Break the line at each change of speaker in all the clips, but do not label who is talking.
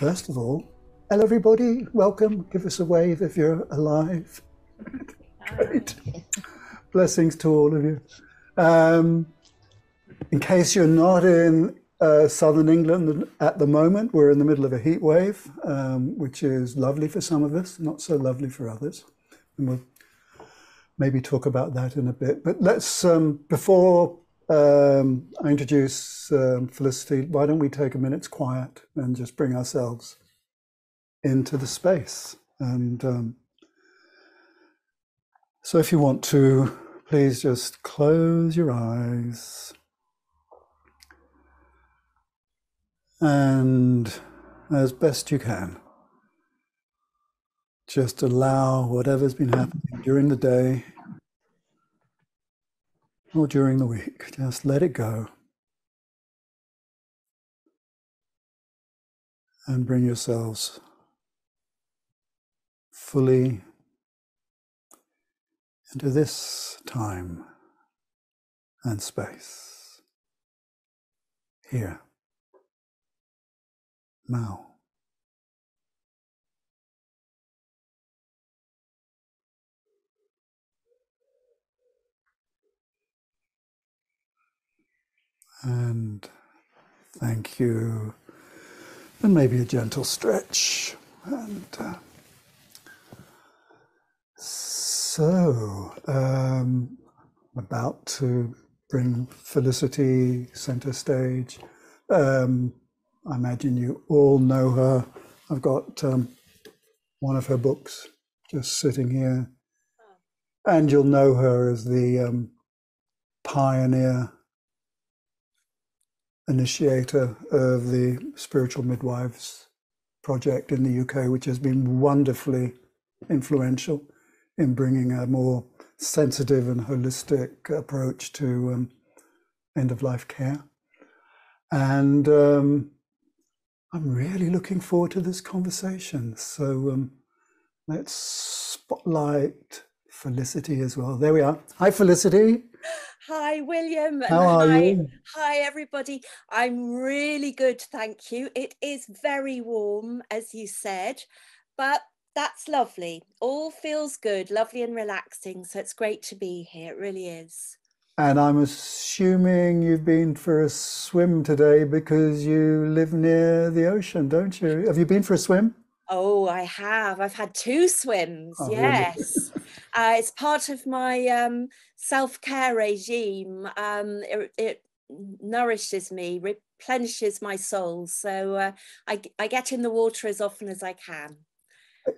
first of all, hello everybody, welcome. Give us a wave if you're alive. Great. Blessings to all of you. Um, in case you're not in uh, southern England at the moment, we're in the middle of a heat wave, um, which is lovely for some of us, not so lovely for others. And we'll maybe talk about that in a bit. But let's, um, before um, I introduce um, Felicity, why don't we take a minute's quiet and just bring ourselves into the space? And um, so if you want to, please just close your eyes. And as best you can, just allow whatever's been happening during the day or during the week, just let it go. And bring yourselves fully into this time and space here now. And thank you. And maybe a gentle stretch. And uh, so, um, about to bring Felicity center stage. Um, I imagine you all know her. I've got um, one of her books just sitting here. And you'll know her as the um, pioneer initiator of the Spiritual Midwives project in the UK, which has been wonderfully influential in bringing a more sensitive and holistic approach to um, end of life care. And um, I'm really looking forward to this conversation. So um, let's spotlight Felicity as well. There we are. Hi, Felicity.
Hi, William.
How are
hi,
you?
hi, everybody. I'm really good, thank you. It is very warm, as you said, but that's lovely. All feels good, lovely and relaxing. So it's great to be here. It really is.
And I'm assuming you've been for a swim today because you live near the ocean, don't you? Have you been for a swim?
Oh, I have. I've had two swims.
Oh, really?
yes. Uh, it's part of my um, self care regime. Um, it, it nourishes me, replenishes my soul. So uh, I, I get in the water as often as I can.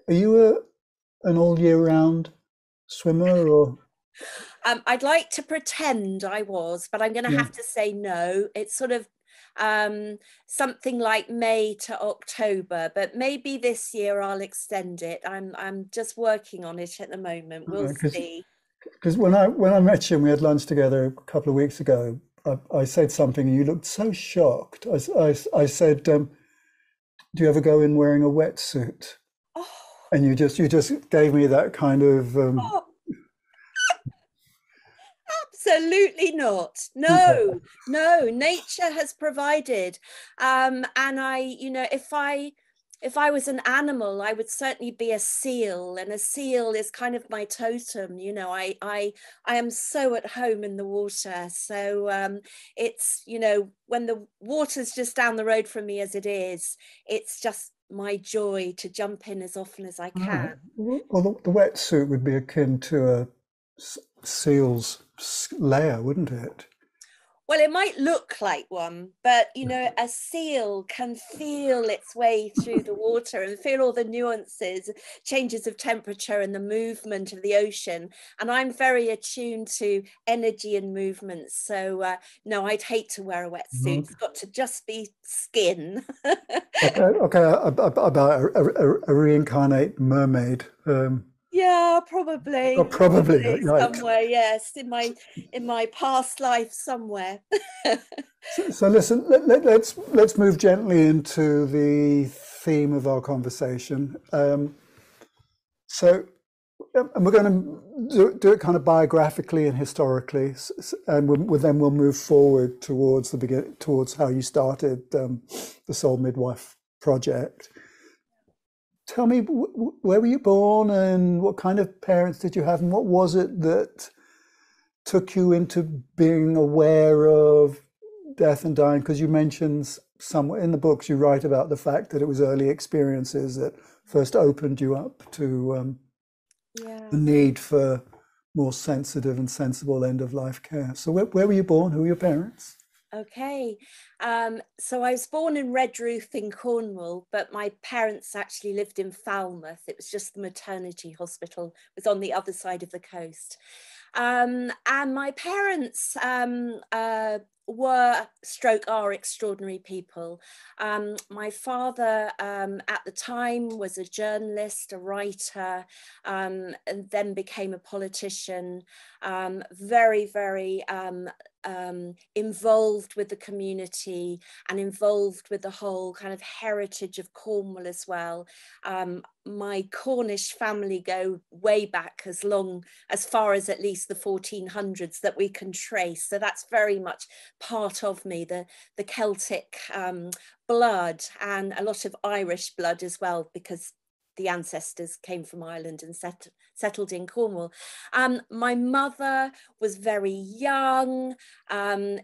Are you a, an all year round swimmer or?
Um, I'd like to pretend I was, but I'm going to
Yeah.
have to say no. It's sort of um, something like May to October, but maybe this year I'll extend it. I'm I'm just working on it at the moment. We'll
'cause-
see.
Because when I when I met you and we had lunch together a couple of weeks ago, I, I said something and you looked so shocked. I I, I said, um, "Do you ever go in wearing a wetsuit?"
Oh,
And you just you just gave me that kind of um,
oh. Absolutely not. No, no. Nature has provided, um, and I, you know, if I, if I was an animal, I would certainly be a seal, and a seal is kind of my totem. You know, I, I, I am so at home in the water. So um, it's, you know, when the water's just down the road from me as it is, it's just my joy to jump in as often as I can.
well, the, the wetsuit would be akin to a seal's layer, wouldn't it?
Well, it might look like one, but you know, a seal can feel its way through the water and feel all the nuances, changes of temperature and the movement of the ocean. And I'm very attuned to energy and movement. So, uh, no, I'd hate to wear a wetsuit. It's got to just be skin.
Okay, okay, a- about a, a, a- a reincarnate mermaid. Um,
yeah, probably.
Oh, probably, right.
somewhere. Yes, in my in my past life somewhere.
so, so listen, let, let, let's let's move gently into the theme of our conversation. Um, so, um, and we're going to do, do it kind of biographically and historically, and we'll, we'll- then we'll move forward towards the begin towards how you started um, the Soul Midwife project. Tell me where were you born and what kind of parents did you have and what was it that took you into being aware of death and dying because you mentioned somewhere in the books you write about the fact that it was early experiences that first opened you up to um, yeah. the need for more sensitive and sensible end of life care. So, where, where were you born? Who were your parents?
Okay, um, so I was born in Redruth in Cornwall, but my parents actually lived in Falmouth. It was just the maternity hospital it was on the other side of the coast. Um, and my parents um, uh, were stroke are extraordinary people. Um, my father um, at the time was a journalist, a writer, um, and then became a politician. Um, very, very um, involved with the community and involved with the whole kind of heritage of Cornwall as well. Um, my Cornish family go way back as long as far as at least the 1400s that we can trace. So that's very much part of me, the, the Celtic um, blood and a lot of Irish blood as well, because the ancestors came from Ireland and set, settled in Cornwall. Um, my mother was very young. Um,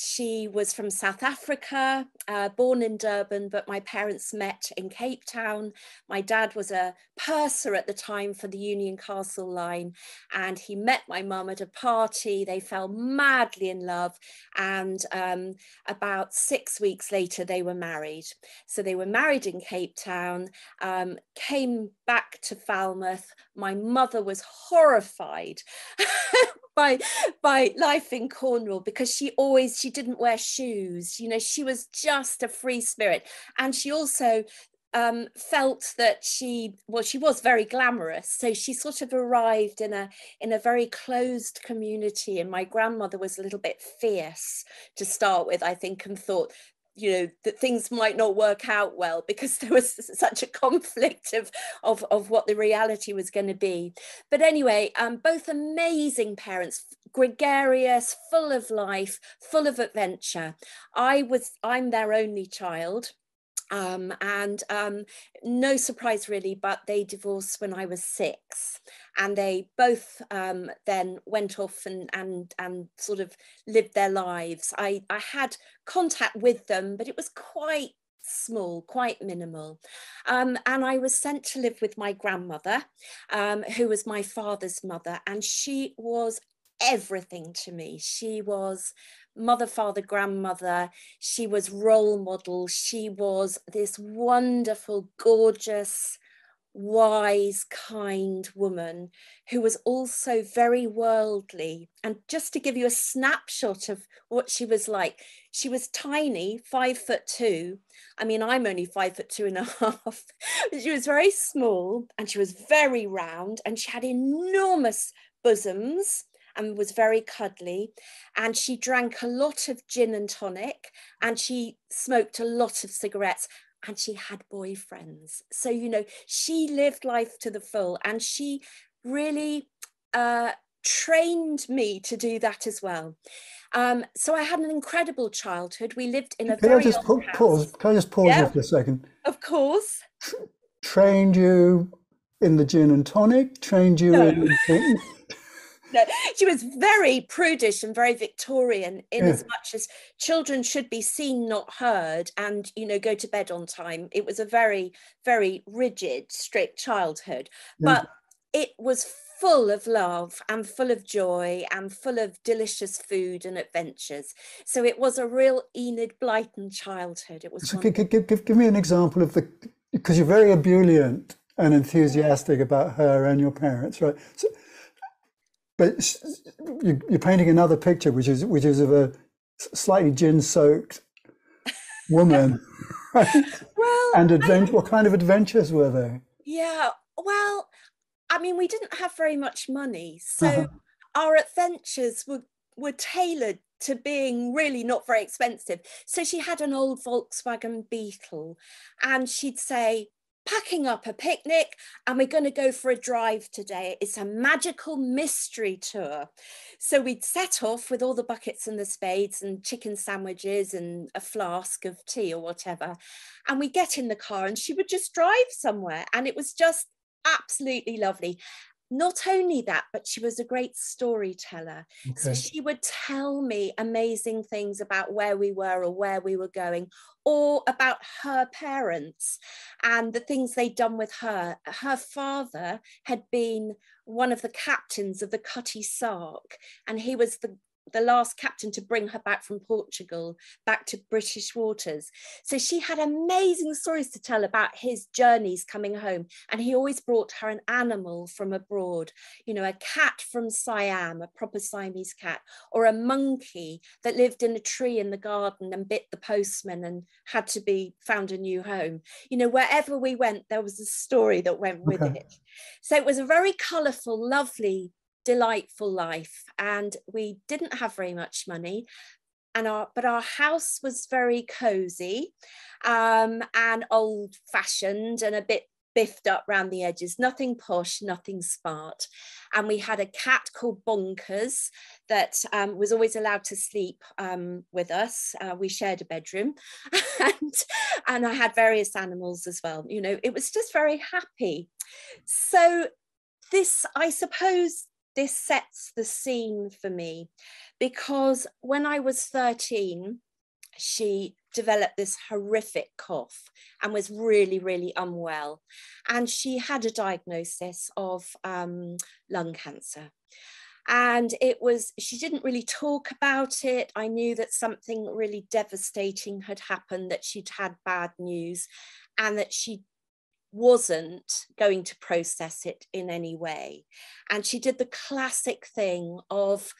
she was from South Africa, uh, born in Durban, but my parents met in Cape Town. My dad was a purser at the time for the Union Castle line, and he met my mum at a party. They fell madly in love, and um, about six weeks later, they were married. So they were married in Cape Town, um, came back to Falmouth. My mother was horrified by by life in Cornwall because she always she didn't wear shoes. You know, she was just a free spirit, and she also um, felt that she well she was very glamorous. So she sort of arrived in a in a very closed community. And my grandmother was a little bit fierce to start with i think and thought you know that things might not work out well because there was such a conflict of of, of what the reality was going to be. But anyway um, both amazing parents gregarious full of life full of adventure. I was i'm their only child um, and um, no surprise really, but they divorced when I was six, and they both um, then went off and and and sort of lived their lives. I I had contact with them, but it was quite small, quite minimal. Um, and I was sent to live with my grandmother, um, who was my father's mother, and she was everything to me. She was mother, father, grandmother. She was role model. She was this wonderful, gorgeous, wise, kind woman who was also very worldly. And just to give you a snapshot of what she was like, she was tiny, five foot two. I mean, I'm only five foot two and a half. she was very small and she was very round and she had enormous bosoms and was very cuddly. And she drank a lot of gin and tonic and she smoked a lot of cigarettes and she had boyfriends. So, you know, she lived life to the full and she really uh, trained me to do that as well. Um, so I had an incredible childhood. We lived in a
can
very
I just pa- pause? Can I just pause yeah, for a second?
Of course.
Trained you in the gin and tonic. Trained you no. in
no, she was very prudish and very Victorian in yeah. as much as children should be seen, not heard, and you know, go to bed on time. It was a very, very rigid, strict childhood. Yeah. But it was full of love and full of joy and full of delicious food and adventures. So it was a real Enid Blyton childhood. It was.
So give, give, give, give me an example of the because you're very ebullient and enthusiastic about her and your parents, right? So but you're painting another picture, which is which is of a slightly gin-soaked woman. Right? Well, and adventure. What kind of adventures were they?
Yeah. Well, I mean, we didn't have very much money, so uh-huh. our adventures were were tailored to being really not very expensive. So she had an old Volkswagen Beetle, and she'd say, packing up a picnic and we're going to go for a drive today. It's a magical mystery tour. So we'd set off with all the buckets and the spades and chicken sandwiches and a flask of tea or whatever. And we get in the car and she would just drive somewhere. And it was just absolutely lovely not only that, but she was a great storyteller. Okay. So she would tell me amazing things about where we were or where we were going, or about her parents and the things they'd done with her. Her father had been one of the captains of the Cutty Sark, and he was the the last captain to bring her back from Portugal back to British waters. So she had amazing stories to tell about his journeys coming home. And he always brought her an animal from abroad, you know, a cat from Siam, a proper Siamese cat, or a monkey that lived in a tree in the garden and bit the postman and had to be found a new home. You know, wherever we went, there was a story that went with okay. it. So it was a very colourful, lovely delightful life and we didn't have very much money. And our but our house was very cozy um, and old fashioned and a bit biffed up round the edges. Nothing posh nothing smart. And we had a cat called bonkers that um, was always allowed to sleep um, with us. Uh, we shared a bedroom. And and i had various animals as well. You know it was just very happy. So this i suppose this sets the scene for me because when I was 13, she developed this horrific cough and was really, really unwell. And she had a diagnosis of um, lung cancer. And it was, she didn't really talk about it. I knew that something really devastating had happened, that she'd had bad news, and that she wasn't going to process it in any way. And she did the classic thing of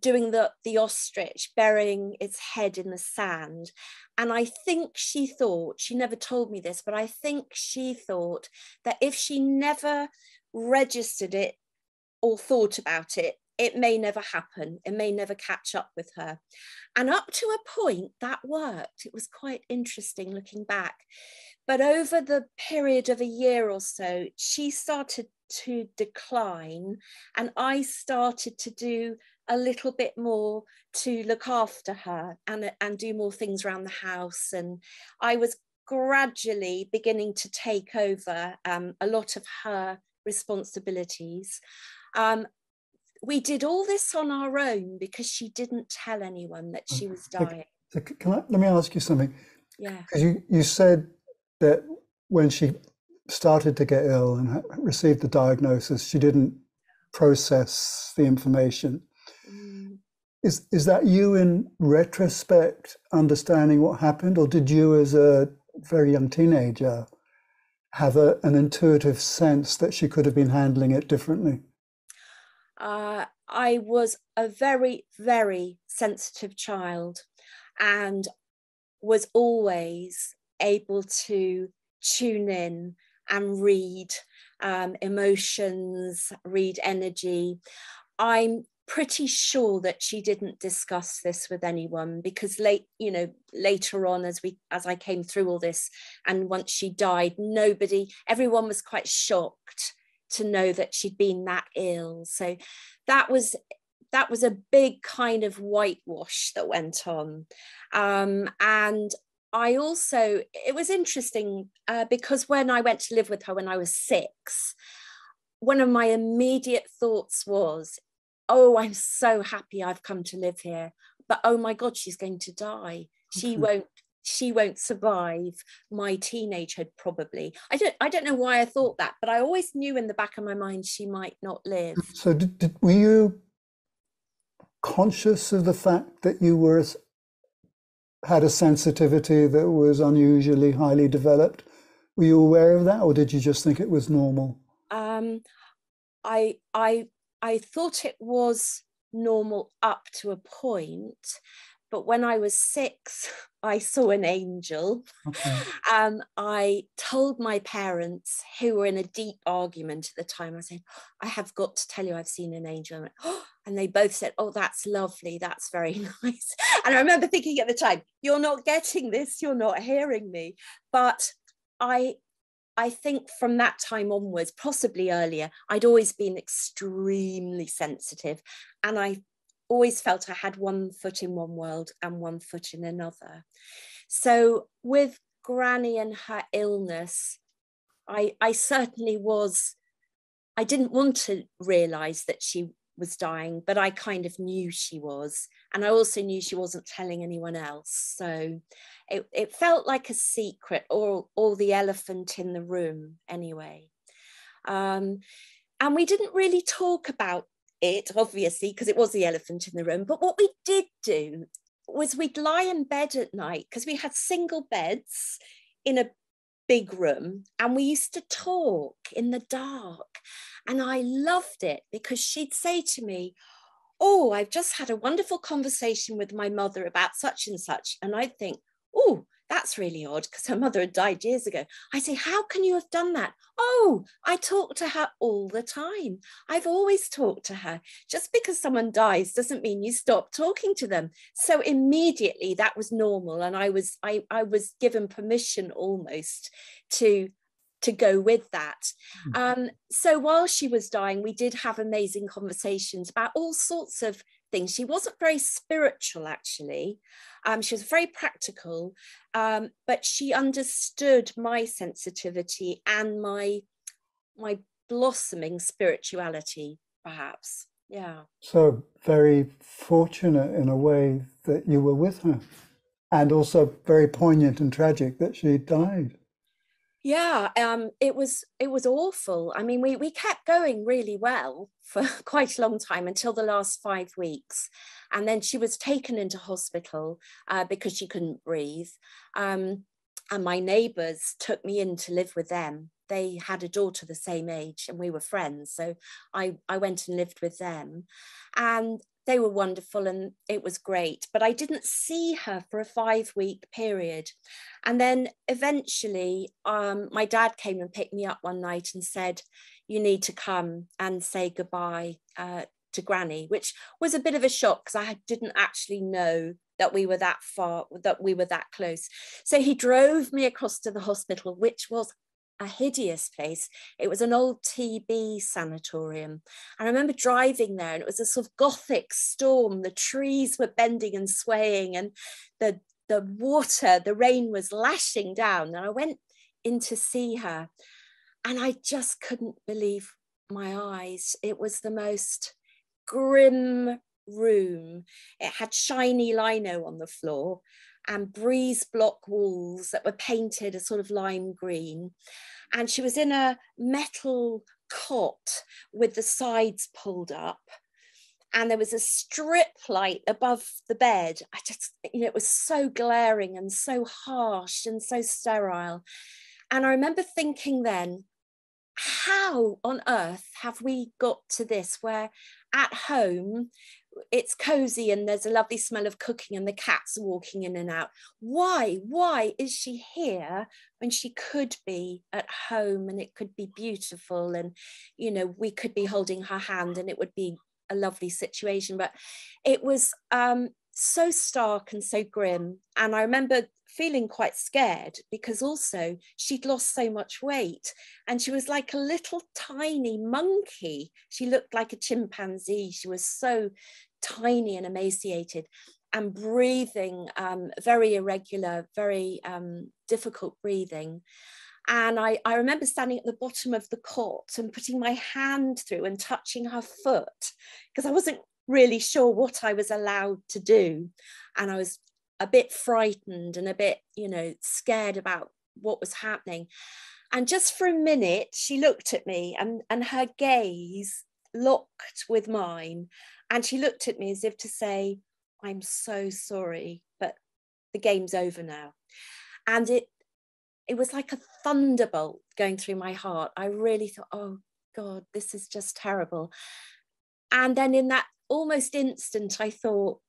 doing the, the ostrich, burying its head in the sand. And I think she thought, she never told me this, but I think she thought that if she never registered it or thought about it, it may never happen. It may never catch up with her. And up to a point, that worked. It was quite interesting looking back. But over the period of a year or so, she started to decline, and I started to do a little bit more to look after her and, and do more things around the house. And I was gradually beginning to take over um, a lot of her responsibilities. Um, we did all this on our own because she didn't tell anyone that she was dying.
So can I, let me ask you something?
Yeah.
Because you, you said that when she started to get ill and received the diagnosis, she didn't process the information. Mm. Is is that you in retrospect understanding what happened, or did you, as a very young teenager, have a, an intuitive sense that she could have been handling it differently?
Uh, I was a very, very sensitive child and was always able to tune in and read um, emotions, read energy. I'm pretty sure that she didn't discuss this with anyone because late you know later on as we as i came through all this and once she died nobody everyone was quite shocked to know that she'd been that ill so that was that was a big kind of whitewash that went on um, and I also, it was interesting uh, because when I went to live with her when I was six, one of my immediate thoughts was, oh, I'm so happy I've come to live here. But oh my God, she's going to die. She mm-hmm. won't she won't survive my teenagehood probably i don't i don't know why i thought that but i always knew in the back of my mind she might not live
so did, did, were you conscious of the fact that you were had a sensitivity that was unusually highly developed. Were you aware of that, or did you just think it was normal?
Um, I I I thought it was normal up to a point, but when I was six, I saw an angel. Okay. Um, I told my parents, who were in a deep argument at the time, I said, I have got to tell you, I've seen an angel. Went, oh, and they both said, Oh, that's lovely. That's very nice. And I remember thinking at the time, You're not getting this. You're not hearing me. But I I think from that time onwards, possibly earlier, I'd always been extremely sensitive. And I always felt I had one foot in one world and one foot in another. So with Granny and her illness, I, I certainly was, I didn't want to realize that she was dying, but I kind of knew she was. And I also knew she wasn't telling anyone else. So it, it felt like a secret or, or the elephant in the room anyway. Um, and we didn't really talk about it, obviously, because it was the elephant in the room. But what we did do was we'd lie in bed at night because we had single beds in a big room and we used to talk in the dark. And I loved it because she'd say to me, Oh, I've just had a wonderful conversation with my mother about such and such. And I'd think, Oh, that's really odd because her mother had died years ago. I say, How can you have done that? Oh, I talk to her all the time. I've always talked to her. Just because someone dies doesn't mean you stop talking to them. So immediately that was normal. And I was I, I was given permission almost to to go with that. Mm. Um, so while she was dying, we did have amazing conversations about all sorts of things. She wasn't very spiritual, actually. Um, she was very practical, um, but she understood my sensitivity and my my blossoming spirituality, perhaps. Yeah.
So very fortunate in a way that you were with her, and also very poignant and tragic that she died
yeah um, it was it was awful. I mean we we kept going really well for quite a long time until the last five weeks and then she was taken into hospital uh, because she couldn't breathe um, and my neighbors took me in to live with them. They had a daughter the same age and we were friends so i i went and lived with them. And they were wonderful and it was great but i didn't see her for a five week period. And then eventually um, my dad came and picked me up one night and said you need to come and say goodbye uh, to granny which was a bit of a shock because i didn't actually know that we were that far that we were that close. So he drove me across to the hospital which was a hideous place. It was an old TB sanatorium. I remember driving there and it was a sort of gothic storm. The trees were bending and swaying and the, the water, the rain was lashing down. And I went in to see her and I just couldn't believe my eyes. It was the most grim room. It had shiny lino on the floor and breeze block walls that were painted a sort of lime green. And she was in a metal cot with the sides pulled up. And there was a strip light above the bed. I just, you know, it was so glaring and so harsh and so sterile. And I remember thinking then, how on earth have we got to this where at home it's cozy and there's a lovely smell of cooking and the cats are walking in and out. Why? Why is she here when she could be at home and it could be beautiful and you know we could be holding her hand and it would be a lovely situation. But it was um, so stark and so grim. And I remember feeling quite scared because also she'd lost so much weight and she was like a little tiny monkey. She looked like a chimpanzee. She was so tiny and emaciated and breathing um, very irregular, very um, difficult breathing. And I, I remember standing at the bottom of the cot and putting my hand through and touching her foot because I wasn't really sure what I was allowed to do. And I was a bit frightened and a bit, you know, scared about what was happening. And just for a minute, she looked at me and, and her gaze locked with mine. And she looked at me as if to say, I'm so sorry, but the game's over now. And it it was like a thunderbolt going through my heart. I really thought, oh God, this is just terrible. And then in that almost instant, I thought,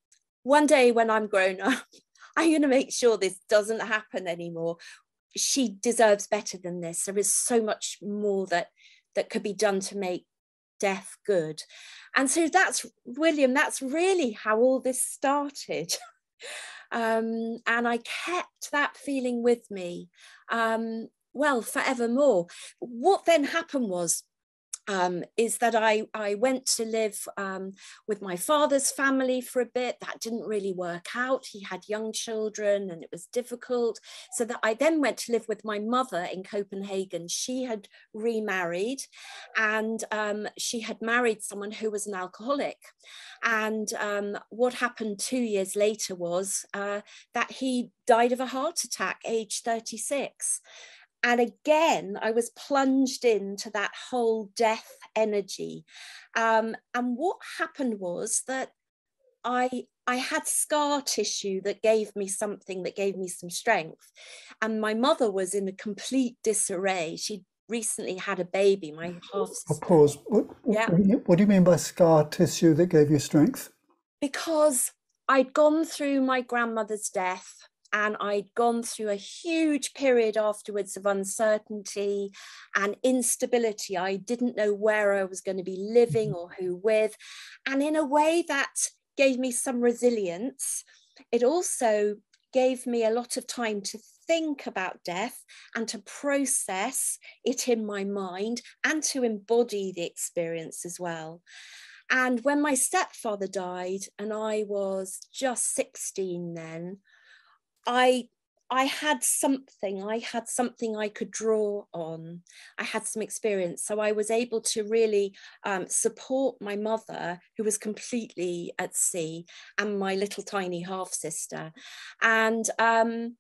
one day when I'm grown up, I'm going to make sure this doesn't happen anymore. She deserves better than this. There is so much more that that could be done to make death good. And so that's William, that's really how all this started. um, and I kept that feeling with me. Um, well forevermore what then happened was um, is that I, I went to live um, with my father's family for a bit. That didn't really work out. He had young children and it was difficult. So that I then went to live with my mother in Copenhagen. She had remarried and um, she had married someone who was an alcoholic. And um, what happened two years later was uh, that he died of a heart attack, age 36. And again, I was plunged into that whole death energy. Um, and what happened was that I I had scar tissue that gave me something that gave me some strength. And my mother was in a complete disarray. She'd recently had a baby, my half sister.
Pause. What, yeah. what do you mean by scar tissue that gave you strength?
Because I'd gone through my grandmother's death and I'd gone through a huge period afterwards of uncertainty and instability. I didn't know where I was going to be living mm-hmm. or who with. And in a way that gave me some resilience, it also gave me a lot of time to think about death and to process it in my mind and to embody the experience as well. And when my stepfather died, and I was just 16 then, I I had something, I had something I could draw on. I had some experience. So I was able to really um, support my mother, who was completely at sea, and my little tiny half sister. And um,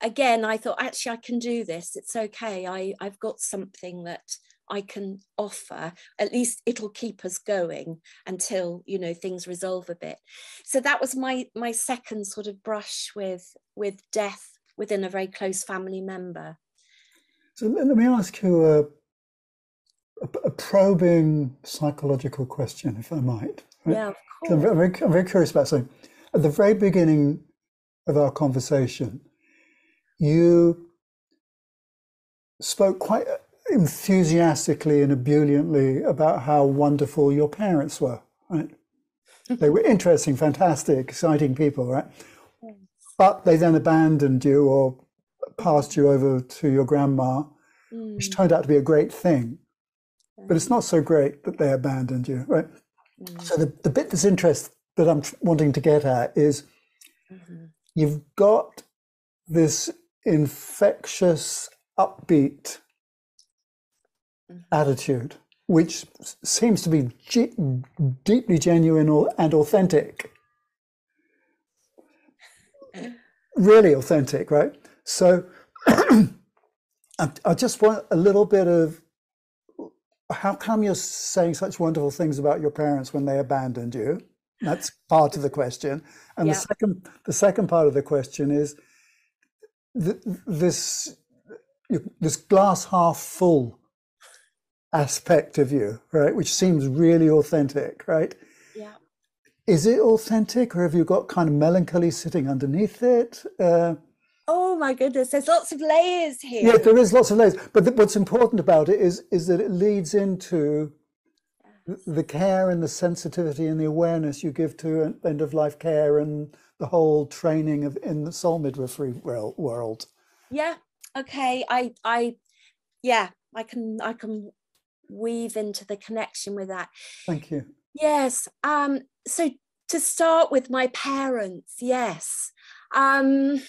again, I thought, actually, I can do this. It's okay. I, I've got something that I can offer, at least it'll keep us going until you know things resolve a bit. So that was my my second sort of brush with with death within a very close family member.
So let me ask you a, a, a probing psychological question, if I might.
Right? Yeah, of course.
I'm very, I'm very curious about something. At the very beginning of our conversation, you spoke quite enthusiastically and ebulliently about how wonderful your parents were, right? they were interesting, fantastic, exciting people, right? But they then abandoned you or passed you over to your grandma, mm. which turned out to be a great thing. But it's not so great that they abandoned you, right? Mm. So the, the bit that's interest that I'm wanting to get at is mm-hmm. you've got this infectious, upbeat. Attitude, which seems to be g- deeply genuine and authentic. really authentic, right? So I, I just want a little bit of how come you're saying such wonderful things about your parents when they abandoned you? That's part of the question. And yeah. the second the second part of the question is th- this this glass half full aspect of you, right? Which seems really authentic, right?
Yeah.
Is it authentic, or have you got kind of melancholy sitting underneath it? Uh,
oh my goodness, there's lots of layers here.
Yeah, there is lots of layers. But the, what's important about it is is that it leads into yes. the care and the sensitivity and the awareness you give to end of life care and the whole training of in the soul midwifery world.
Yeah. Okay. I I yeah I can I can weave into the connection with that.
Thank you.
Yes. Um, so to start with my parents, yes. Um,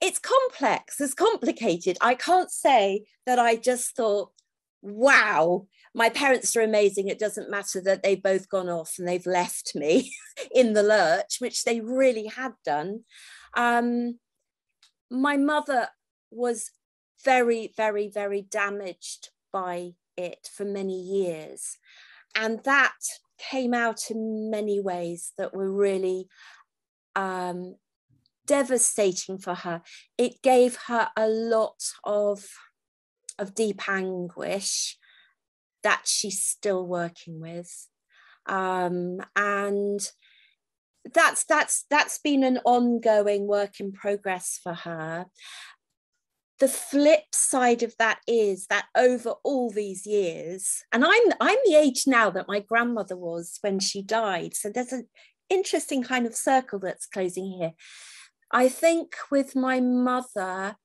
it's complex, it's complicated. I can't say that I just thought, wow, my parents are amazing. It doesn't matter that they've both gone off and they've left me in the lurch, which they really had done. Um, my mother was very, very, very damaged by it for many years. And that came out in many ways that were really um, devastating for her. It gave her a lot of, of deep anguish that she's still working with. Um, and that's that's that's been an ongoing work in progress for her the flip side of that is that over all these years and i'm i'm the age now that my grandmother was when she died so there's an interesting kind of circle that's closing here i think with my mother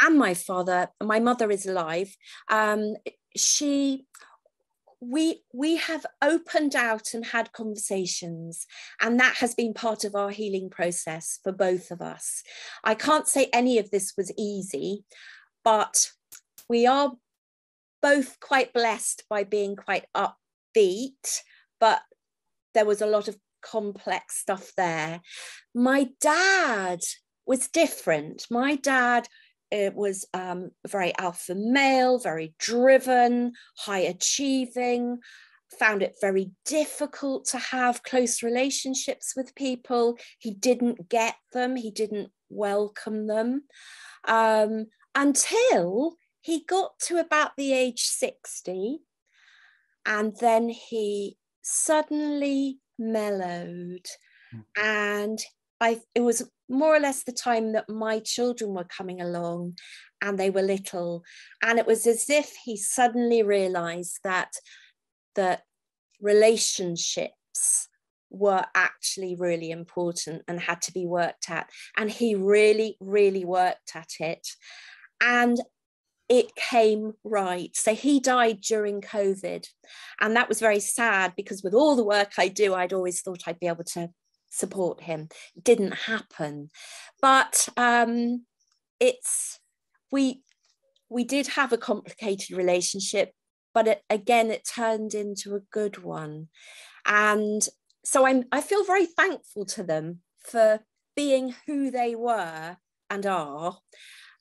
and my father, my mother is alive. Um, she we we have opened out and had conversations and that has been part of our healing process for both of us. I can't say any of this was easy but we are both quite blessed by being quite upbeat but there was a lot of complex stuff there. My dad was different. My dad it was um, very alpha male, very driven, high achieving, found it very difficult to have close relationships with people. He didn't get them, he didn't welcome them um, until he got to about the age 60. And then he suddenly mellowed mm. and I, it was more or less the time that my children were coming along and they were little. And it was as if he suddenly realized that that relationships were actually really important and had to be worked at. And he really, really worked at it. And it came right. So he died during COVID. And that was very sad because with all the work I do, I'd always thought I'd be able to support him. It didn't happen, but um, it's we we did have a complicated relationship, but it, again, it turned into a good one, and so I'm I feel very thankful to them for being who they were and are,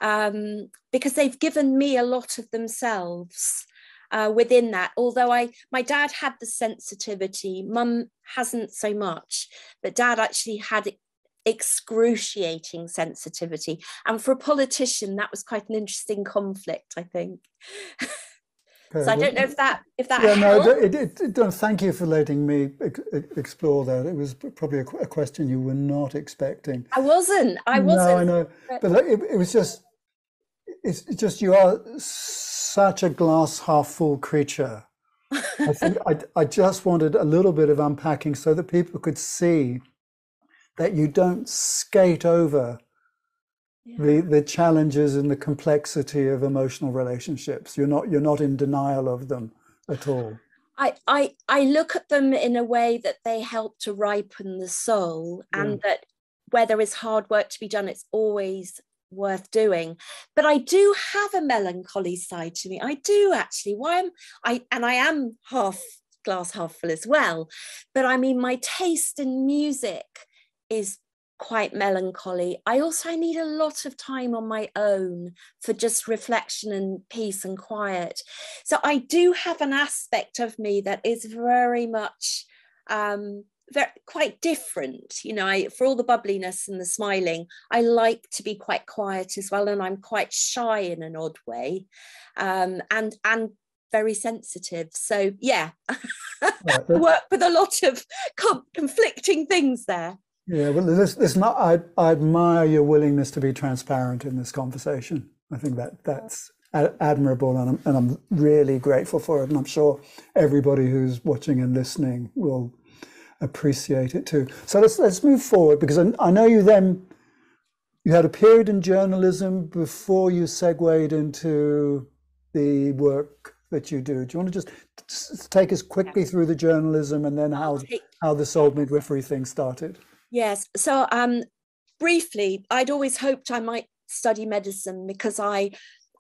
um, because they've given me a lot of themselves uh, within that. Although I, my dad had the sensitivity, mum hasn't so much, but dad actually had excruciating sensitivity. And for a politician, that was quite an interesting conflict, I think. So I don't know if that if that yeah helped. no
it, it, it, thank you for letting me ex- explore that it was probably a, a, question you were not expecting
I wasn't I wasn't
no I know but it, it was just it's just you are such a glass half full creature. I think I, I just wanted a little bit of unpacking so that people could see that you don't skate over yeah. the the challenges and the complexity of emotional relationships. You're not you're not in denial of them at all.
I, I, I look at them in a way that they help to ripen the soul and yeah. that where there is hard work to be done, it's always worth doing. But i do have a melancholy side to me. I do actually. Why am i and i am half glass half full as well. But i mean my taste in music is quite melancholy. I also need a lot of time on my own for just reflection and peace and quiet. So i do have an aspect of me that is very much um, very quite different you know I, for all the bubbliness and the smiling i like to be quite quiet as well and i'm quite shy in an odd way um, and and very sensitive. So yeah I work with a lot of conflicting things there.
Yeah well this, this not I, I admire your willingness to be transparent in this conversation. I think that that's admirable and I'm, and I'm really grateful for it and i'm sure everybody who's watching and listening will appreciate it too. So let's let's move forward because I, I know you then you had a period in journalism before you segued into the work that you do. Do you want to just take us quickly through the journalism and then how how the soul midwifery thing started?
Yes. So um briefly, I'd always hoped I might study medicine because I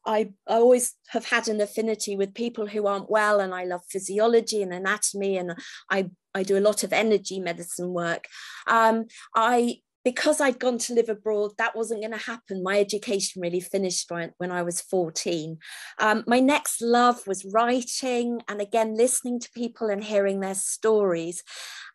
I, I always have had an affinity with people who aren't well, and I love physiology and anatomy, and I, I do a lot of energy medicine work. Um, I because I'd gone to live abroad, that wasn't going to happen. My education really finished when I was 14. Um, my next love was writing and again, listening to people and hearing their stories.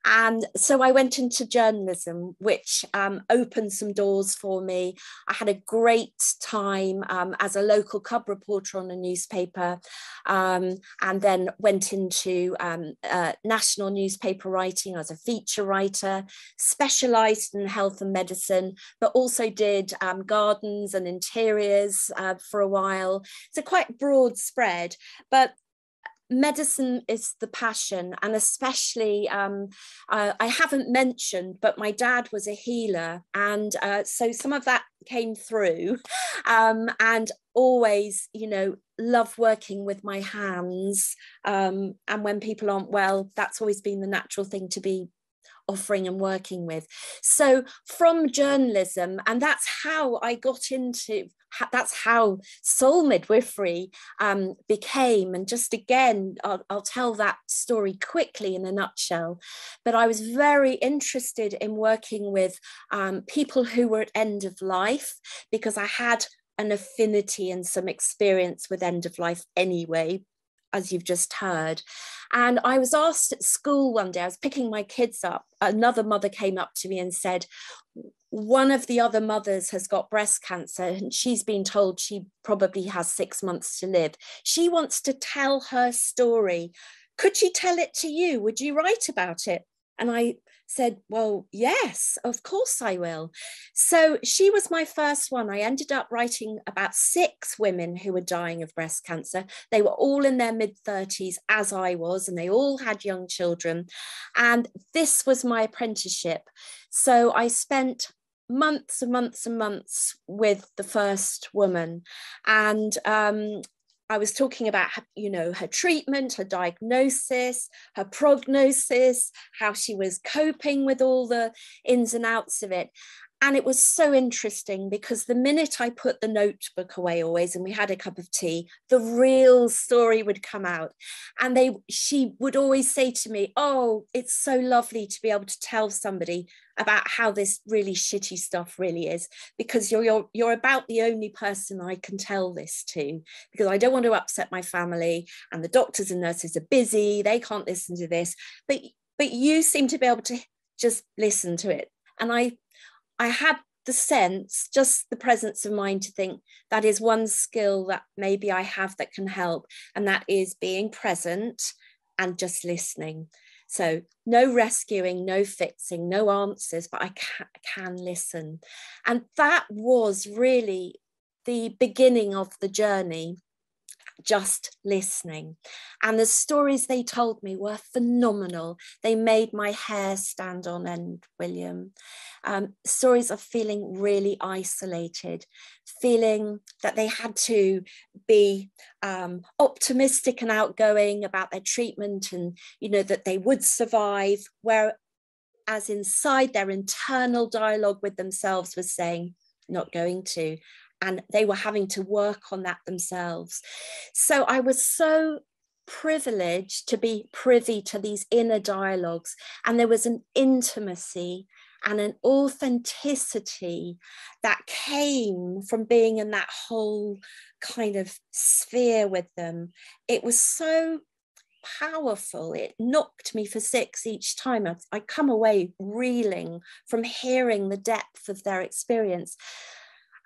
And so I went into journalism, which um, opened some doors for me. I had a great time um, as a local cub reporter on a newspaper, um, and then went into uh, national newspaper writing as a feature writer, specialized in health and medicine, but also did um, gardens and interiors uh, for a while. It's a quite broad spread, but medicine is the passion, and especially um, uh, I haven't mentioned, but my dad was a healer, and uh, so some of that came through, um, and always, you know, love working with my hands. Um, and when people aren't well, that's always been the natural thing to be offering and working with. So from journalism, and that's how I got into that's how soul midwifery um, became. And just again, I'll, I'll, tell that story quickly in a nutshell. But I was very interested in working with um, people who were at end of life because I had an affinity and some experience with end of life anyway as you've just heard. And I was asked at school one day, I was picking my kids up, another mother came up to me and said, one of the other mothers has got breast cancer and she's been told she probably has six months to live. She wants to tell her story. Could she tell it to you? Would you write about it? And I said, Well, yes, of course I will. So she was my first one. I ended up writing about six women who were dying of breast cancer. They were all in their mid 30s, as I was, and they all had young children. And this was my apprenticeship. So I spent months and months and months with the first woman and um, I was talking about, you know, her treatment, her diagnosis, her prognosis, how she was coping with all the ins and outs of it and it was so interesting because the minute I put the notebook away always and we had a cup of tea, the real story would come out. And they she would always say to me, Oh, it's so lovely to be able to tell somebody about how this really shitty stuff really is, because you're you're you're about the only person I can tell this to, because I don't want to upset my family and the doctors and nurses are busy, they can't listen to this. But but you seem to be able to just listen to it. And I I had the sense, just the presence of mind to think that is one skill that maybe I have that can help, and that is being present and just listening. So, no rescuing, no fixing, no answers, but I can, can listen. And that was really the beginning of the journey just listening. And the stories they told me were phenomenal. They made my hair stand on end, William. Um, stories of feeling really isolated, feeling that they had to be um, optimistic and outgoing about their treatment and, you know, that they would survive, whereas inside their internal dialogue with themselves was saying, not going to and they were having to work on that themselves. So I was so privileged to be privy to these inner dialogues, and there was an intimacy and an authenticity that came from being in that whole kind of sphere with them. It was so powerful. It knocked me for six each time. I, I come away reeling from hearing the depth of their experience.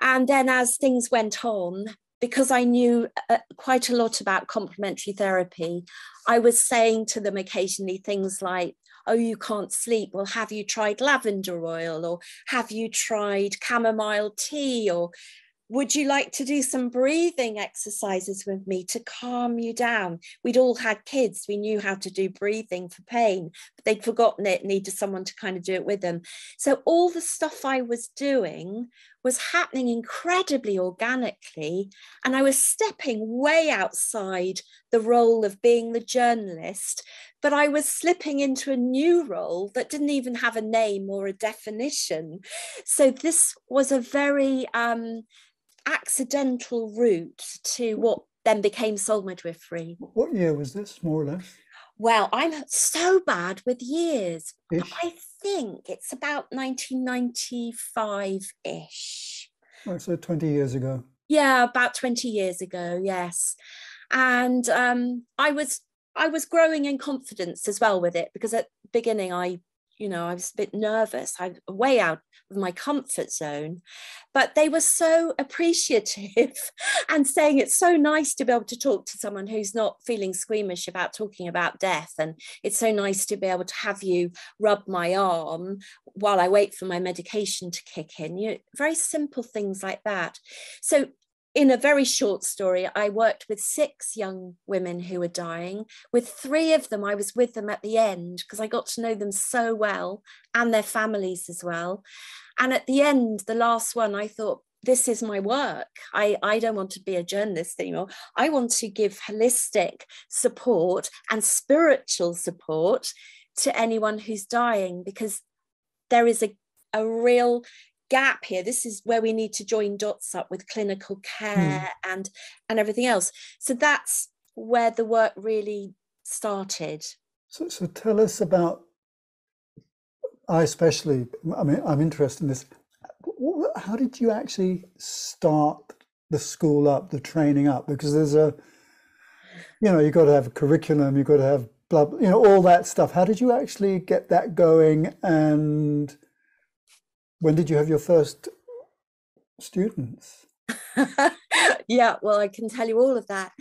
And then as things went on, because I knew uh, quite a lot about complementary therapy, I was saying to them occasionally things like, oh, you can't sleep. Well, have you tried lavender oil? Or have you tried chamomile tea? Or would you like to do some breathing exercises with me to calm you down? We'd all had kids, we knew how to do breathing for pain, but they'd forgotten it, needed someone to kind of do it with them. So, all the stuff I was doing was happening incredibly organically. And I was stepping way outside the role of being the journalist, but I was slipping into a new role that didn't even have a name or a definition. So, this was a very um, accidental route to what then became soul midwifery.
What year was this, more or less?
Well, I'm so bad with years. I think it's about 1995 ish.
Oh, so 20 years ago.
Yeah, about 20 years ago, yes. And um, I was I was growing in confidence as well with it because at the beginning I you know, I was a bit nervous. I way out of my comfort zone. But they were so appreciative and saying it's so nice to be able to talk to someone who's not feeling squeamish about talking about death. And it's so nice to be able to have you rub my arm while I wait for my medication to kick in. You know, very simple things like that. So in a very short story, I worked with six young women who were dying. With three of them, I was with them at the end because I got to know them so well and their families as well. And at the end, the last one, I thought, this is my work. I, I don't want to be a journalist anymore. I want to give holistic support and spiritual support to anyone who's dying because there is a, a real gap here. This is where we need to join dots up with clinical hmm. care mm. and and everything else. So that's where the work really started.
So, so tell us about i especially i mean i'm interested in this. How did you actually start the school up the training up? Because there's a you know you've got to have a curriculum you've got to have blah, blah you know all that stuff. How did you actually get that going and when did you have your first students?
yeah, well, I can tell you all of that.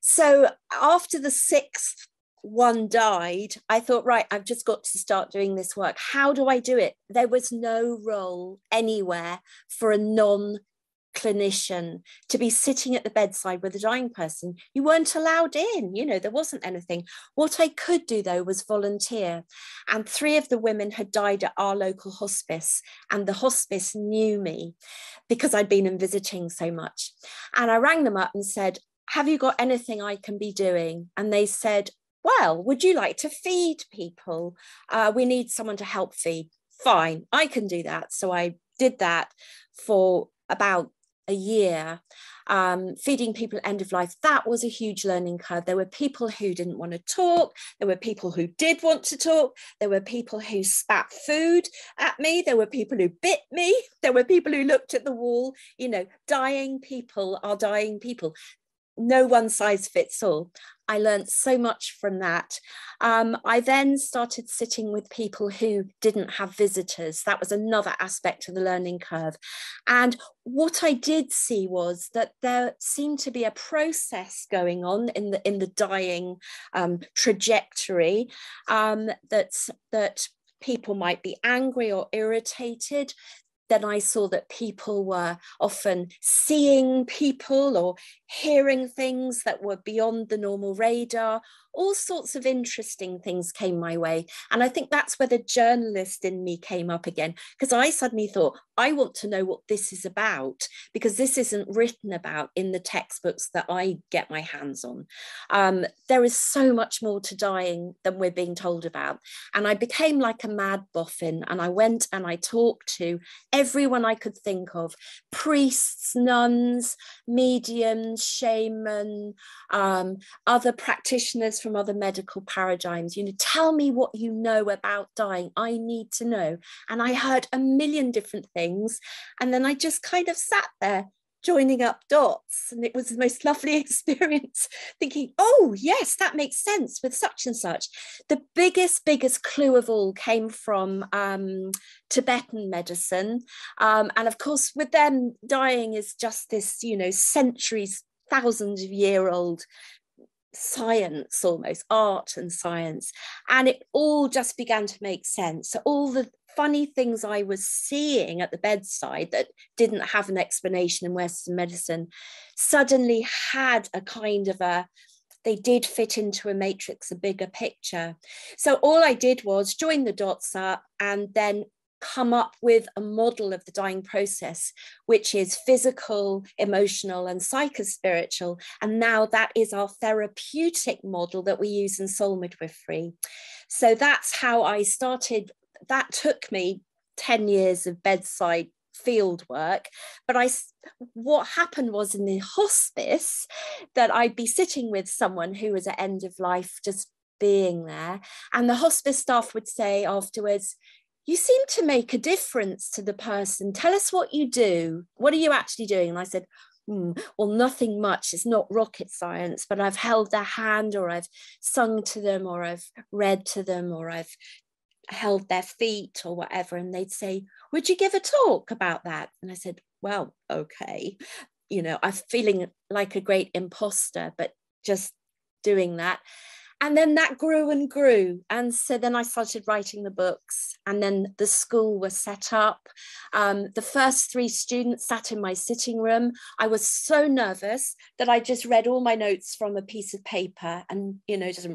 So after the sixth one died, I thought, right, I've just got to start doing this work. How do I do it? There was no role anywhere for a non clinician to be sitting at the bedside with a dying person you weren't allowed in. You know there wasn't anything. What i could do though was volunteer. And three of the women had died at our local hospice and the hospice knew me because i'd been in visiting so much. And i rang them up and said have you got anything i can be doing? And they said well would you like to feed people? Uh, we need someone to help feed. Fine i can do that. So i did that for about a year um, feeding people end of life that was a huge learning curve. There were people who didn't want to talk there were people who did want to talk there were people who spat food at me there were people who bit me there were people who looked at the wall you know dying people are dying people no one size fits all. I learned so much from that. Um, I then started sitting with people who didn't have visitors. That was another aspect of the learning curve. And what I did see was that there seemed to be a process going on in the in the dying um, trajectory um, that's that people might be angry or irritated then I saw that people were often seeing people or hearing things that were beyond the normal radar. All sorts of interesting things came my way. And I think that's where the journalist in me came up again, because I suddenly thought, I want to know what this is about, because this isn't written about in the textbooks that I get my hands on. Um, there is so much more to dying than we're being told about. And I became like a mad boffin, and I went and I talked to everyone I could think of priests, nuns, mediums, shaman, um, other practitioners from other medical paradigms. You know, tell me what you know about dying. I need to know. And I heard a million different things. And then I just kind of sat there joining up dots and it was the most lovely experience thinking oh yes that makes sense with such and such the biggest biggest clue of all came from um, tibetan medicine um, and of course with them dying is just this you know centuries thousands of year old science almost art and science and it all just began to make sense so all the funny things I was seeing at the bedside that didn't have an explanation in Western medicine suddenly had a kind of a they did fit into a matrix, a bigger picture. So all I did was join the dots up and then come up with a model of the dying process, which is physical, emotional, and psychospiritual. And now that is our therapeutic model that we use in soul midwifery. So that's how I started that took me 10 years of bedside field work but i what happened was in the hospice that i'd be sitting with someone who was at end of life just being there and the hospice staff would say afterwards you seem to make a difference to the person. Tell us what you do. What are you actually doing? And i said Hmm, well, nothing much. It's not rocket science, but I've held their hand or I've sung to them or I've read to them or I've held their feet or whatever. And they'd say would you give a talk about that? And i said well okay. You know i'm feeling like a great imposter but just doing that and then that grew and grew. And so then i started writing the books and then the school was set up. Um, the first three students sat in my sitting room. I was so nervous that i just read all my notes from a piece of paper and you know just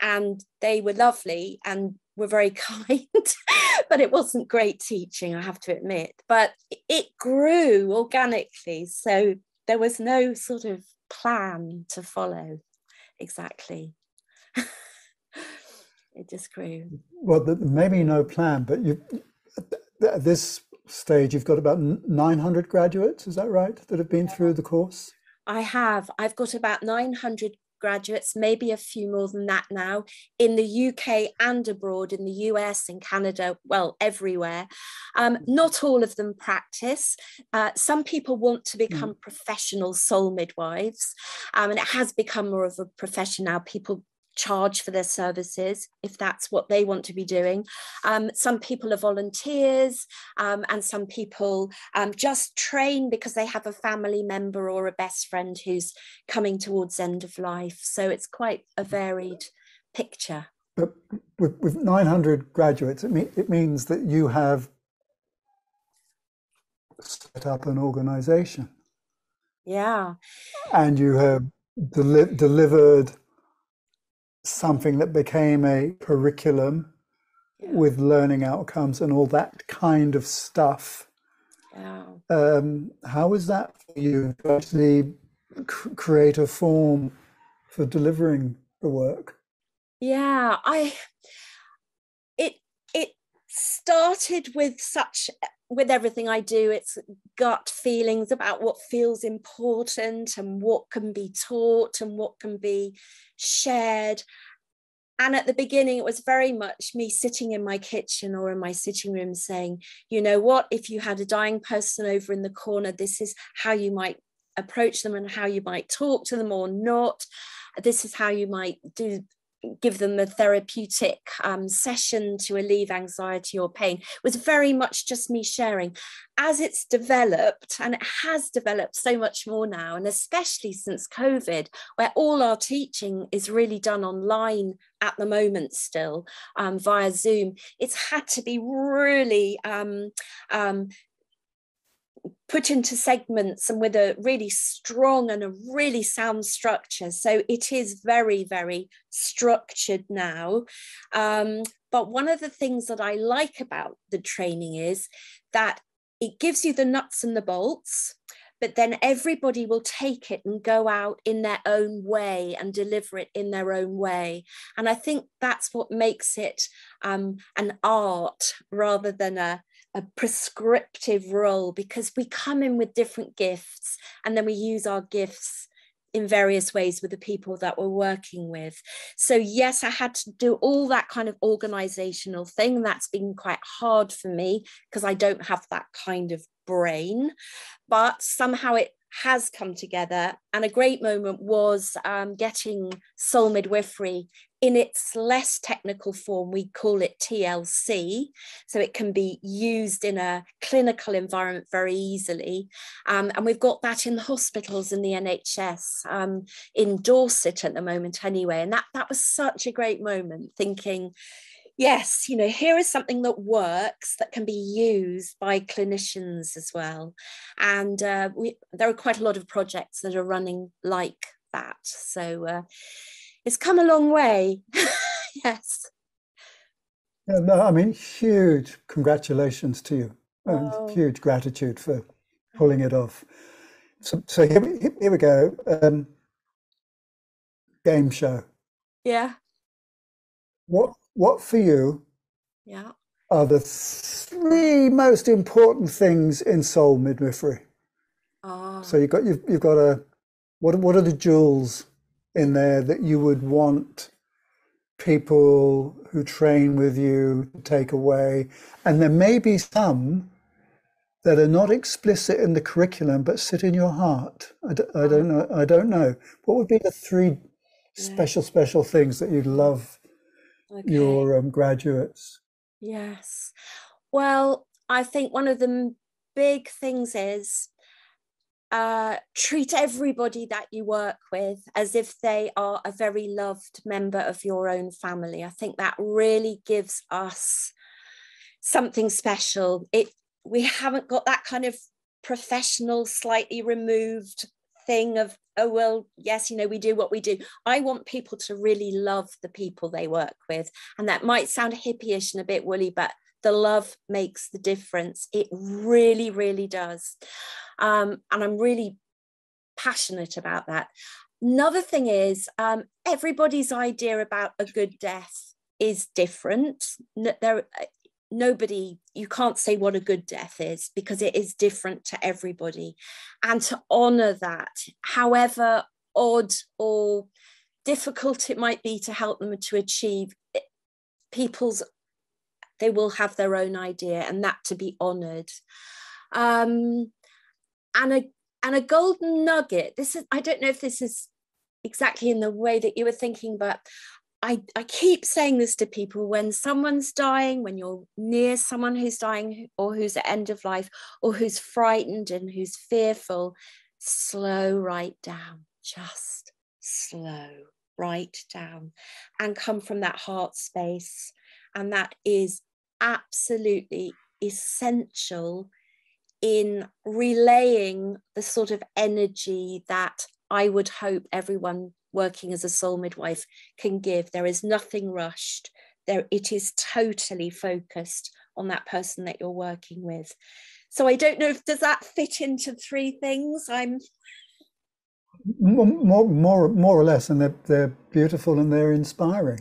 and they were lovely and were very kind but it wasn't great teaching i have to admit. But it grew organically so there was no sort of plan to follow exactly. it just grew.
Well, maybe no plan, but you at this stage you've got about 900 graduates. Is that right? That have been through the course.
I have. I've got about 900 graduates, maybe a few more than that now, in the UK and abroad, in the US, in Canada, well, everywhere. Um, not all of them practice. Uh, some people want to become mm. professional soul midwives, um, and it has become more of a profession now. People charge for their services if that's what they want to be doing. Um, some people are volunteers um, and some people um, just train because they have a family member or a best friend who's coming towards end of life. So it's quite a varied picture.
But with, with 900 graduates, it, mean, it means that you have set up an organization.
Yeah.
And you have deli- delivered something that became a curriculum yeah. with learning outcomes and all that kind of stuff. Yeah. Um, how was that for you to actually c- create a form for delivering the work?
Yeah, I it it started with such with everything I do, it's gut feelings about what feels important and what can be taught and what can be shared. And at the beginning, it was very much me sitting in my kitchen or in my sitting room saying, you know what, if you had a dying person over in the corner, this is how you might approach them and how you might talk to them or not. This is how you might do give them a therapeutic um, session to relieve anxiety or pain it was very much just me sharing. As it's developed and it has developed so much more now and especially since covid where all our teaching is really done online at the moment still um, via zoom it's had to be really um, um put into segments and with a really strong and a really sound structure. So it is very, very structured now. Um, but one of the things that I like about the training is that it gives you the nuts and the bolts but then everybody will take it and go out in their own way and deliver it in their own way. And I think that's what makes it um, an art rather than a, a prescriptive role because we come in with different gifts and then we use our gifts in various ways with the people that we're working with. So, yes, I had to do all that kind of organizational thing. That's been quite hard for me because I don't have that kind of brain, but somehow it has come together. And a great moment was um, getting soul midwifery in its less technical form, we call it TLC. So it can be used in a clinical environment very easily. Um, and we've got that in the hospitals in the NHS, um, in Dorset at the moment, anyway. And that, that was such a great moment thinking, yes, you know, here is something that works that can be used by clinicians as well. And uh, we, there are quite a lot of projects that are running like that. So, uh, it's come a long way. yes.
Yeah, no, I mean, huge congratulations to you and oh. huge gratitude for pulling it off. So, so here, we, here we go. Um, game show.
Yeah.
What What for you?
Yeah.
Are the three most important things in soul midwifery? Oh. So you've got you've, you've got a what what are the jewels in there that you would want people who train with you to take away. And there may be some that are not explicit in the curriculum but sit in your heart. I d- I don't know. I don't know. What would be the three special, special things that you'd love okay. your um, graduates?
Yes. Well, I think one of the big things is uh, treat everybody that you work with as if they are a very loved member of your own family. I think that really gives us something special. It we haven't got that kind of professional, slightly removed thing of oh well yes you know we do what we do i want people to really love the people they work with and that might sound hippyish and a bit woolly but the love makes the difference. It really really does. Um, and i'm really passionate about that. Another thing is um, everybody's idea about a good death is different. There nobody you can't say what a good death is because it is different to everybody. And to honor that however odd or difficult it might be to help them to achieve people's they will have their own idea and that to be honored um, and a and a golden nugget this is i don't know if this is exactly in the way that you were thinking but I, I keep saying this to people when someone's dying, when you're near someone who's dying or who's at end of life or who's frightened and who's fearful, slow right down, just slow right down and come from that heart space. And that is absolutely essential in relaying the sort of energy that I would hope everyone working as a soul midwife can give. There is nothing rushed. There, it is totally focused on that person that you're working with. So I don't know if does that fit into three things. I'm
more, more, more or less, and they're, they're beautiful and they're inspiring.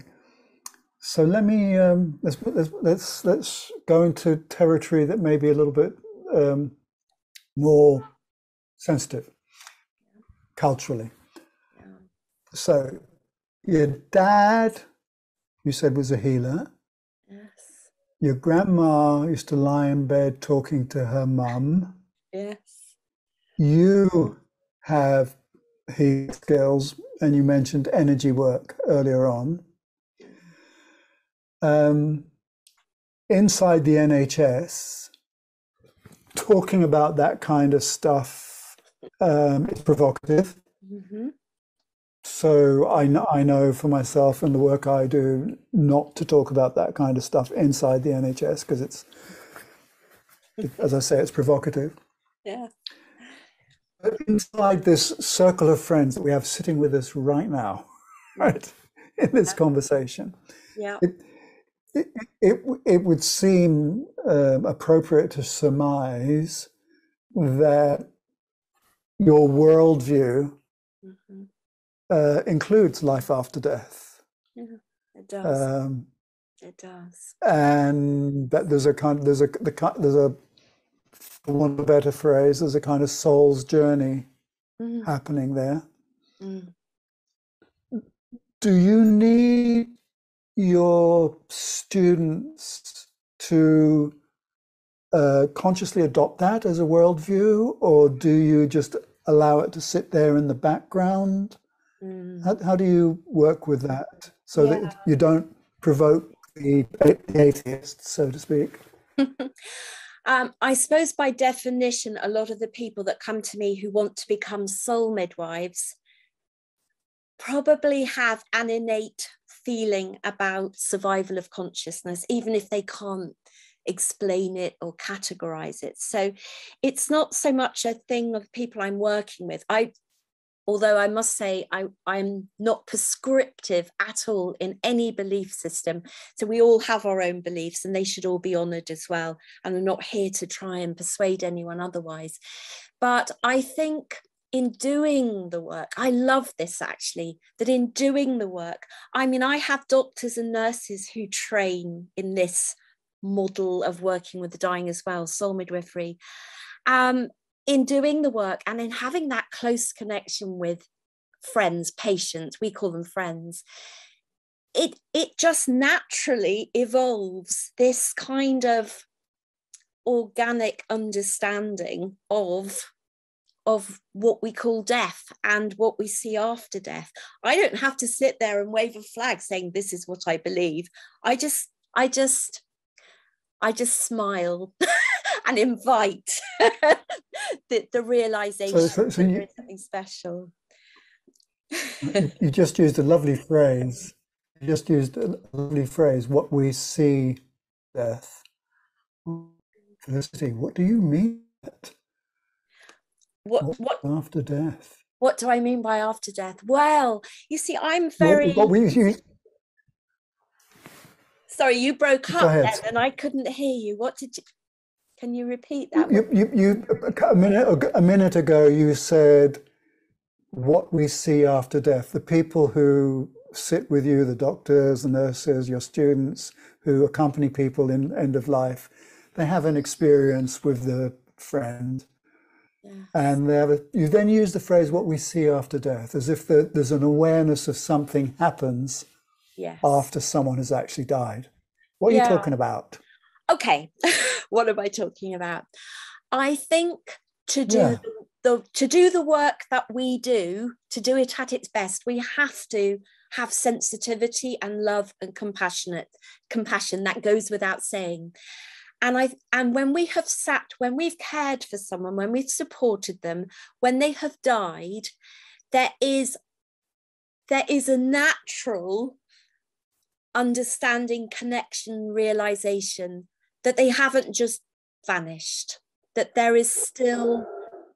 So let me um, let's, let's let's let's go into territory that may be a little bit um, more sensitive culturally. So, your dad, you said, was a healer.
Yes.
Your grandma used to lie in bed talking to her mum.
Yes.
You have healing skills, and you mentioned energy work earlier on. Um, inside the NHS, talking about that kind of stuff um, is provocative. Mm-hmm. So I know, I know for myself and the work I do not to talk about that kind of stuff inside the NHS because it's, as I say, it's provocative.
Yeah.
But inside this circle of friends that we have sitting with us right now, right, in this conversation,
yeah.
It, it, it, it would seem um, appropriate to surmise that your worldview mm-hmm uh, includes life after death.
Yeah, it does.
Um,
it does.
And that there's a kind, there's a the there's a, for want of a better phrase, there's a kind of soul's journey mm. happening there. Mm. Do you need your students to uh, consciously adopt that as a worldview, or do you just allow it to sit there in the background? Mm. How, how do you work with that so yeah. that you don't provoke the, the atheists, so to speak?
um, I suppose by definition, a lot of the people that come to me who want to become soul midwives probably have an innate feeling about survival of consciousness, even if they can't explain it or categorize it. So it's not so much a thing of people I'm working with. I although I must say I, I'm not prescriptive at all in any belief system. So we all have our own beliefs and they should all be honoured as well. And I'm not here to try and persuade anyone otherwise. But I think in doing the work, I love this actually, that in doing the work, I mean, I have doctors and nurses who train in this model of working with the dying as well, soul midwifery. Um, in doing the work and in having that close connection with friends, patients, we call them friends, it it just naturally evolves this kind of organic understanding of of what we call death and what we see after death. I don't have to sit there and wave a flag saying this is what I believe. I just I just I just smile and invite the, the realization so, so, so you, something special.
you just used a lovely phrase. You just used a lovely phrase. What we see, death. Felicity, what do you mean?
What, what
after death?
What do I mean by after death? Well, you see, I'm very.
What, what you,
Sorry, you broke up then, and I couldn't hear you. What did you? Can you repeat that?
You, you, you, a minute, a minute ago, you said what we see after death. The people who sit with you, the doctors, the nurses, your students who accompany people in end of life, they have an experience with the friend. Yes. And a, you then use the phrase "what we see after death," as if the, there's an awareness of something happens
yes.
after someone has actually died. What are yeah. you talking about?
Okay, what am I talking about? I think to do yeah. the, to do the work that we do, to do it at its best, we have to have sensitivity and love and compassionate compassion. That goes without saying. And I and when we have sat, when we've cared for someone, when we've supported them, when they have died, there is there is a natural understanding, connection, realization that they haven't just vanished, that there is still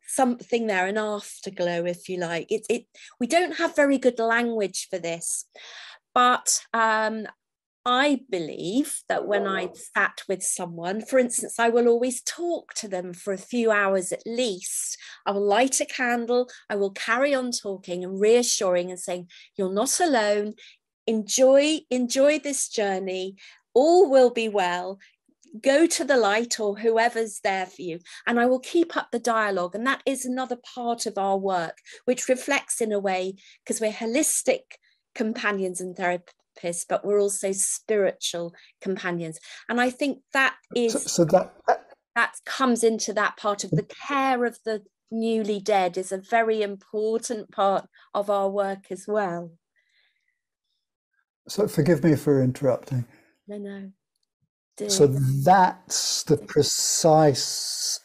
something there, an afterglow, if you like. It, it we don't have very good language for this, but um, I believe that when I sat with someone, for instance, I will always talk to them for a few hours at least. I will light a candle, I will carry on talking and reassuring and saying, You're not alone, enjoy enjoy this journey. All will be well. Go to the light or whoever's there for you. And i will keep up the dialogue. And that is another part of our work which reflects in a way because we're holistic companions and therapists but we're also spiritual companions and i think that is
so, so that
that comes into that part of the care of the newly dead is a very important part of our work as well
so forgive me for interrupting.
No, no.
Do. So that's the precise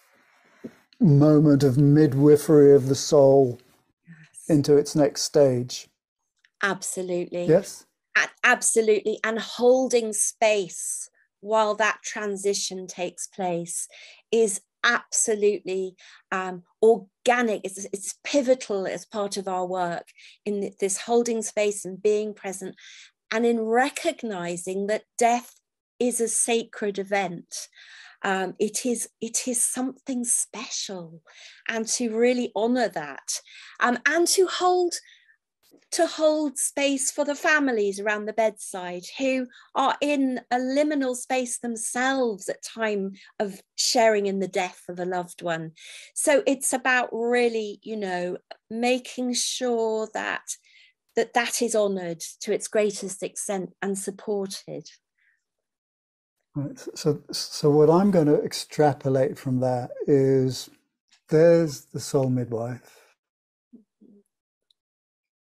moment of midwifery of the soul yes. into its next stage.
Absolutely.
Yes.
Absolutely. And holding space while that transition takes place is absolutely um, organic. It's, it's pivotal as part of our work in this holding space and being present and in recognizing that death is a sacred event. Um, it is it is something special, and to really honor that, um, and to hold to hold space for the families around the bedside who are in a liminal space themselves at time of sharing in the death of a loved one so it's about really you know making sure that that that is honoured to its greatest extent and supported.
Right. So, so what I'm going to extrapolate from that is there's the soul midwife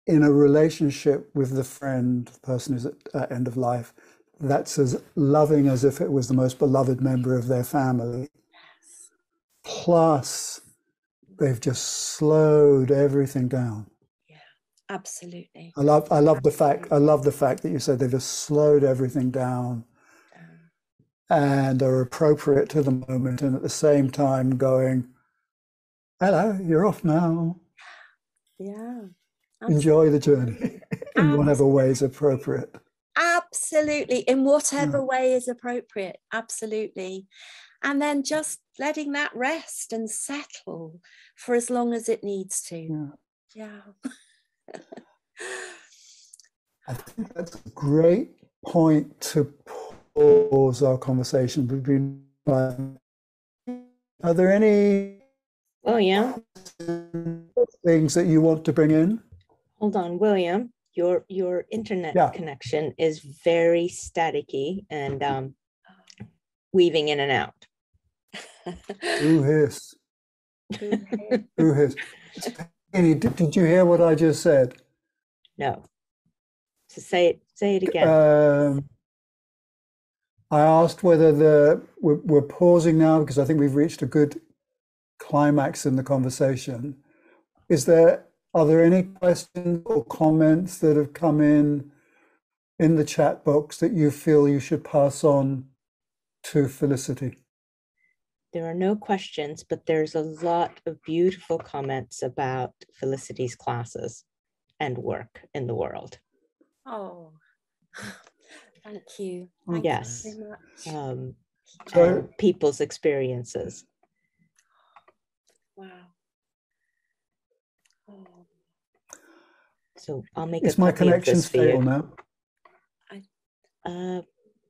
in a relationship with the friend, the person who's at, at end of life, that's as loving as if it was the most beloved member of their family. Yes. Plus, they've just slowed everything down.
Yeah, absolutely.
I love I love the fact I love the fact that you said they've just slowed everything down and are appropriate to the moment and at the same time going, Hello, you're off now.
Yeah.
Absolutely. Enjoy the journey in whatever way is appropriate.
Absolutely. In whatever yeah. way is appropriate. Absolutely. And then just letting that rest and settle for as long as it needs to. Yeah. yeah.
I think that's a great point to pause our conversation. We've been. Are there any?
Oh yeah.
things that you want to bring in?
Hold on, William. Your your internet yeah. connection is very staticky and um, weaving in and out.
Who hiss? Who hiss? Annie, did, did you hear what I just said?
No. So say it. Say it again.
Um, I asked whether the we're, we're pausing now because I think we've reached a good climax in the conversation. Is there are there any questions or comments that have come in in the chat box that you feel you should pass on to Felicity?
There are no questions, but there's a lot of beautiful comments about Felicity's classes and work in the world.
Oh, thank you. Thank
yes. You um, so, people's experiences.
Wow.
Oh. So I'll make
Is my connection stable now?
I, uh,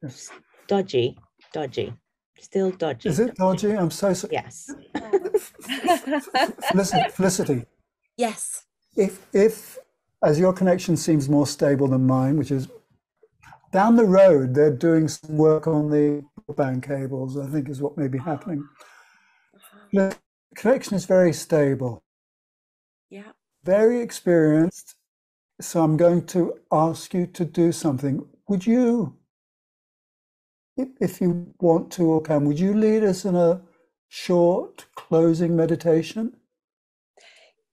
yes. dodgy, dodgy, still dodgy.
Is it dodgy? I'm so sorry.
Yes.
Felicity, Felicity.
Yes.
If if as your connection seems more stable than mine, which is down the road, they're doing some work on the broadband cables. I think is what may be happening. The connection is very stable.
Yeah.
Very experienced. So I'm going to ask you to do something. Would you, if you want to or can, would you lead us in a short closing meditation?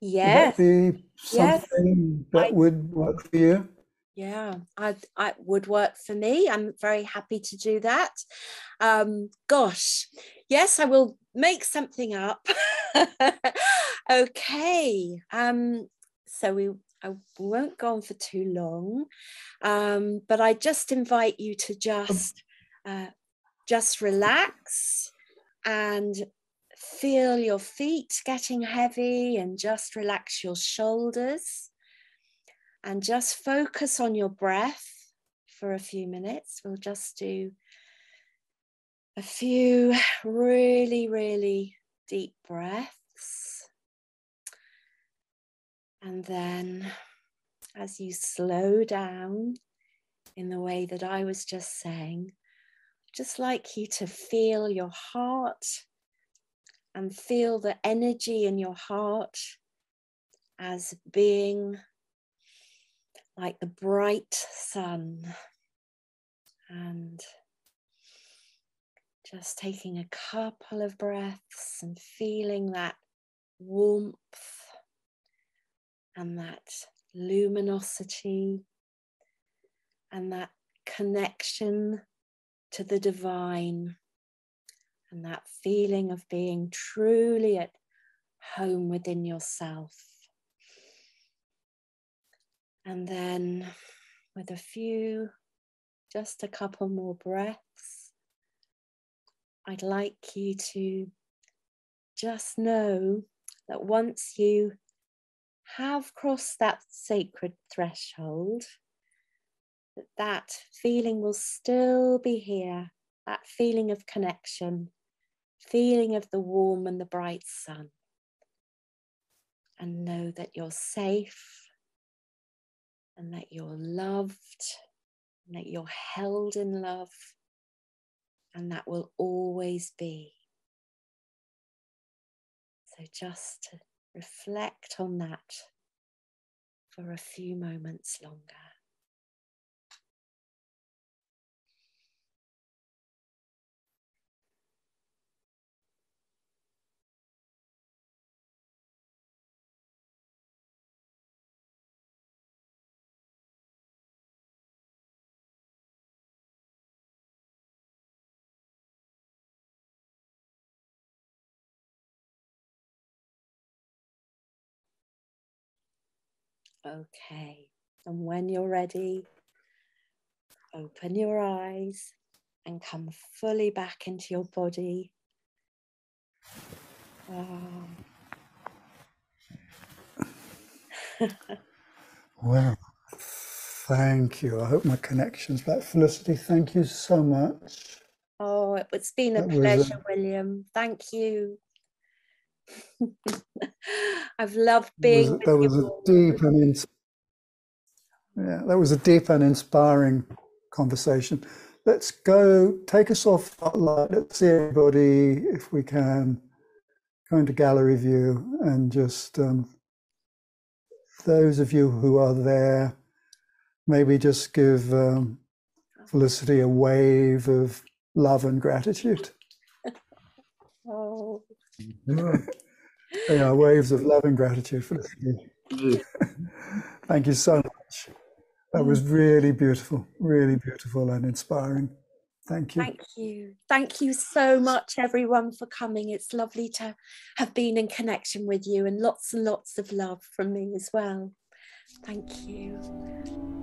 Yes.
Would that be something yes. that I, would work for you?
Yeah, I, I would work for me. I'm very happy to do that. Um, gosh, yes, I will make something up. okay. Um, so we I won't go on for too long, um, but I just invite you to just uh, just relax and feel your feet getting heavy and just relax your shoulders and just focus on your breath for a few minutes. We'll just do a few really, really deep breaths. And then as you slow down in the way that I was just saying, just like you to feel your heart and feel the energy in your heart as being like the bright sun and just taking a couple of breaths and feeling that warmth and that luminosity and that connection to the divine and that feeling of being truly at home within yourself. And then, with a few, just a couple more breaths, I'd like you to just know that once you have crossed that sacred threshold, that that feeling will still be here, that feeling of connection, feeling of the warm and the bright sun. And know that you're safe and that you're loved and that you're held in love and that will always be. So just reflect on that for a few moments longer. Okay. And when you're ready, open your eyes and come fully back into your body. Oh.
well, thank you. I hope my connection's back. Felicity, thank you so much.
Oh, it's been a that pleasure, a... William. Thank you. I've loved being.
Was, that was a deep and ins- yeah, that was a deep and inspiring conversation. Let's go. Take us off spotlight. Let's see everybody if we can go into gallery view and just um, those of you who are there, maybe just give um, Felicity a wave of love and gratitude.
oh.
yeah, waves of love and gratitude for listening. Thank you so much. That was mm. really beautiful, really beautiful and inspiring. Thank you.
Thank you. Thank you so much, everyone, for coming. It's lovely to have been in connection with you and lots and lots of love from me as well. Thank you.